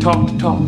talk the talk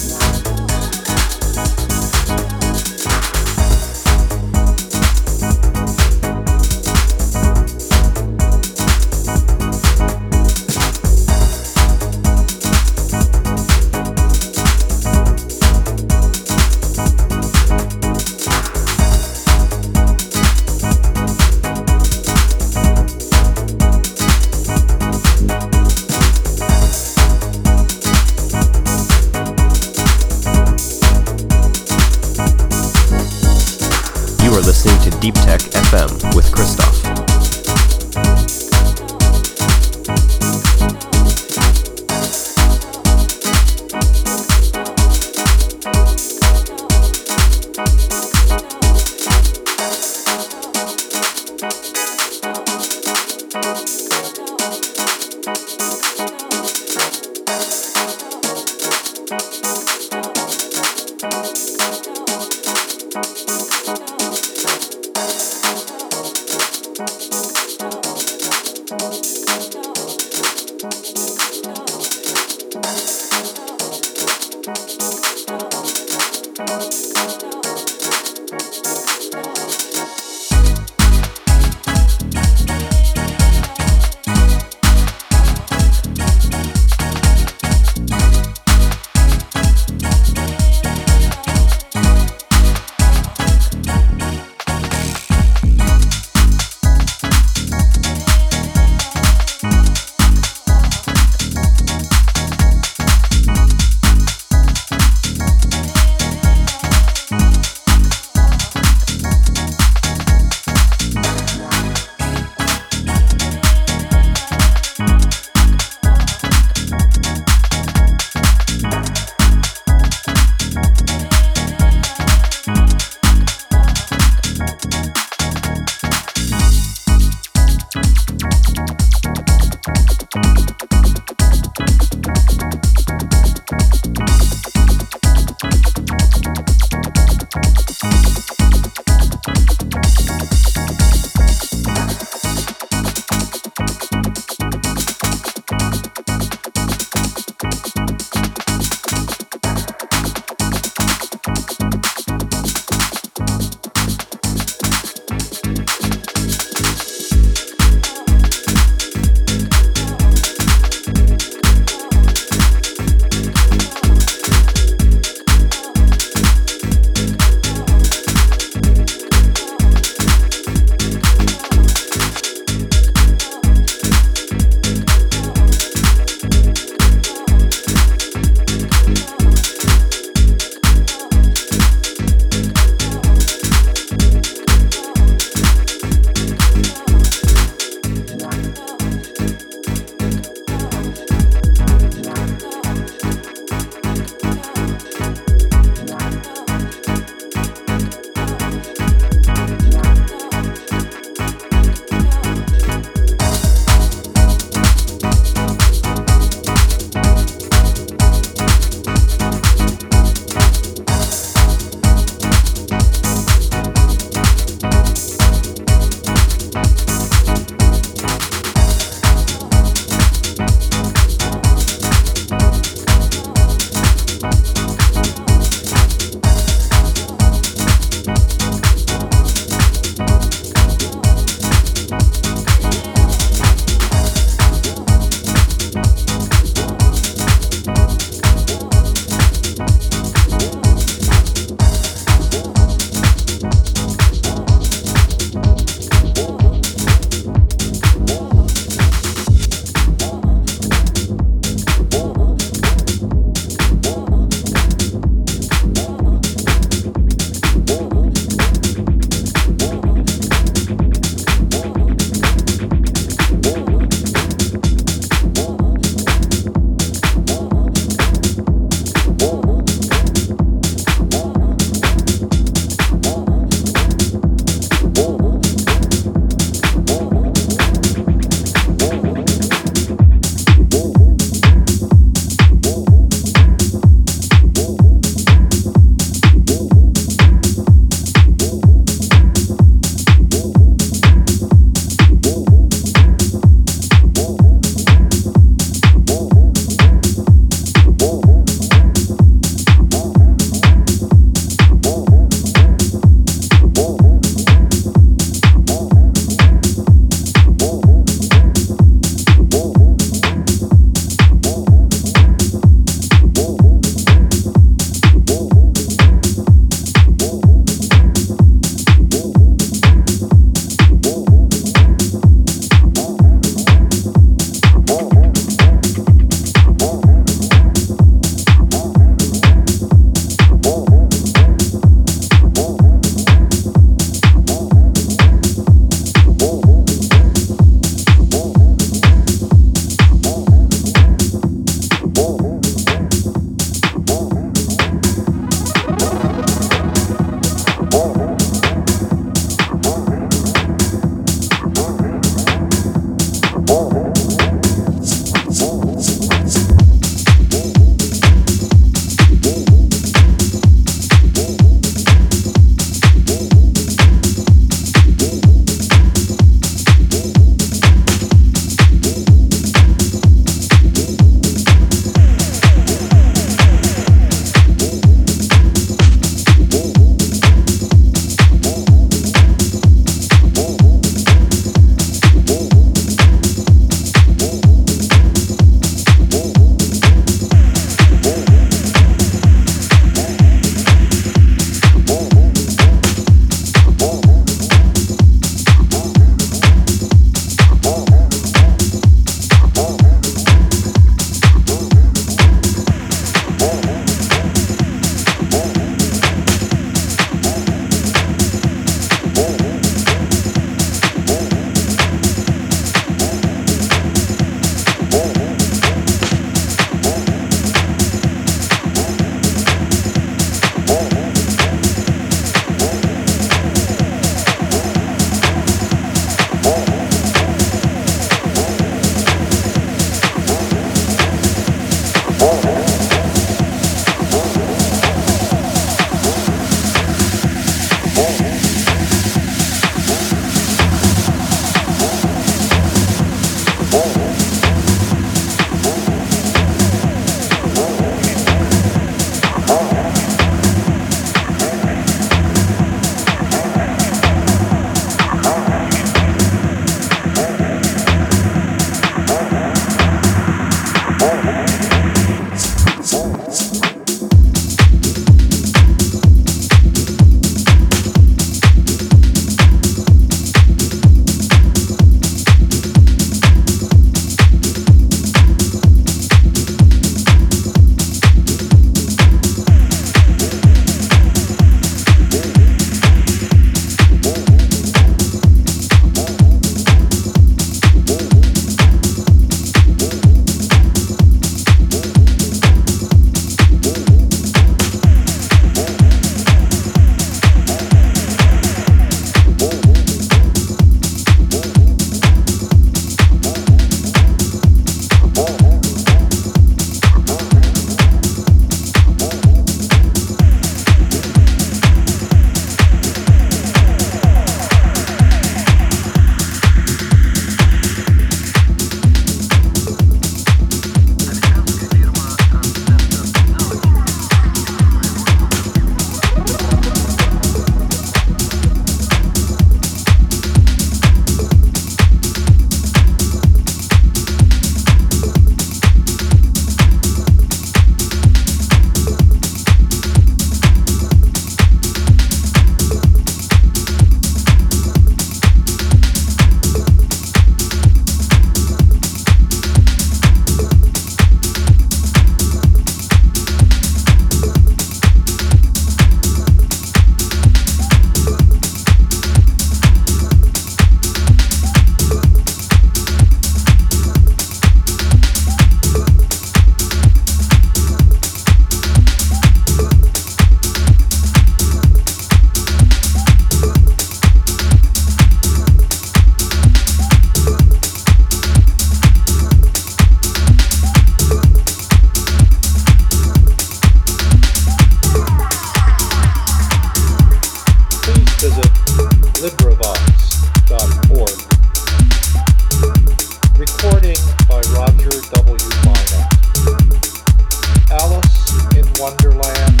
Wonderland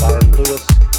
by Lewis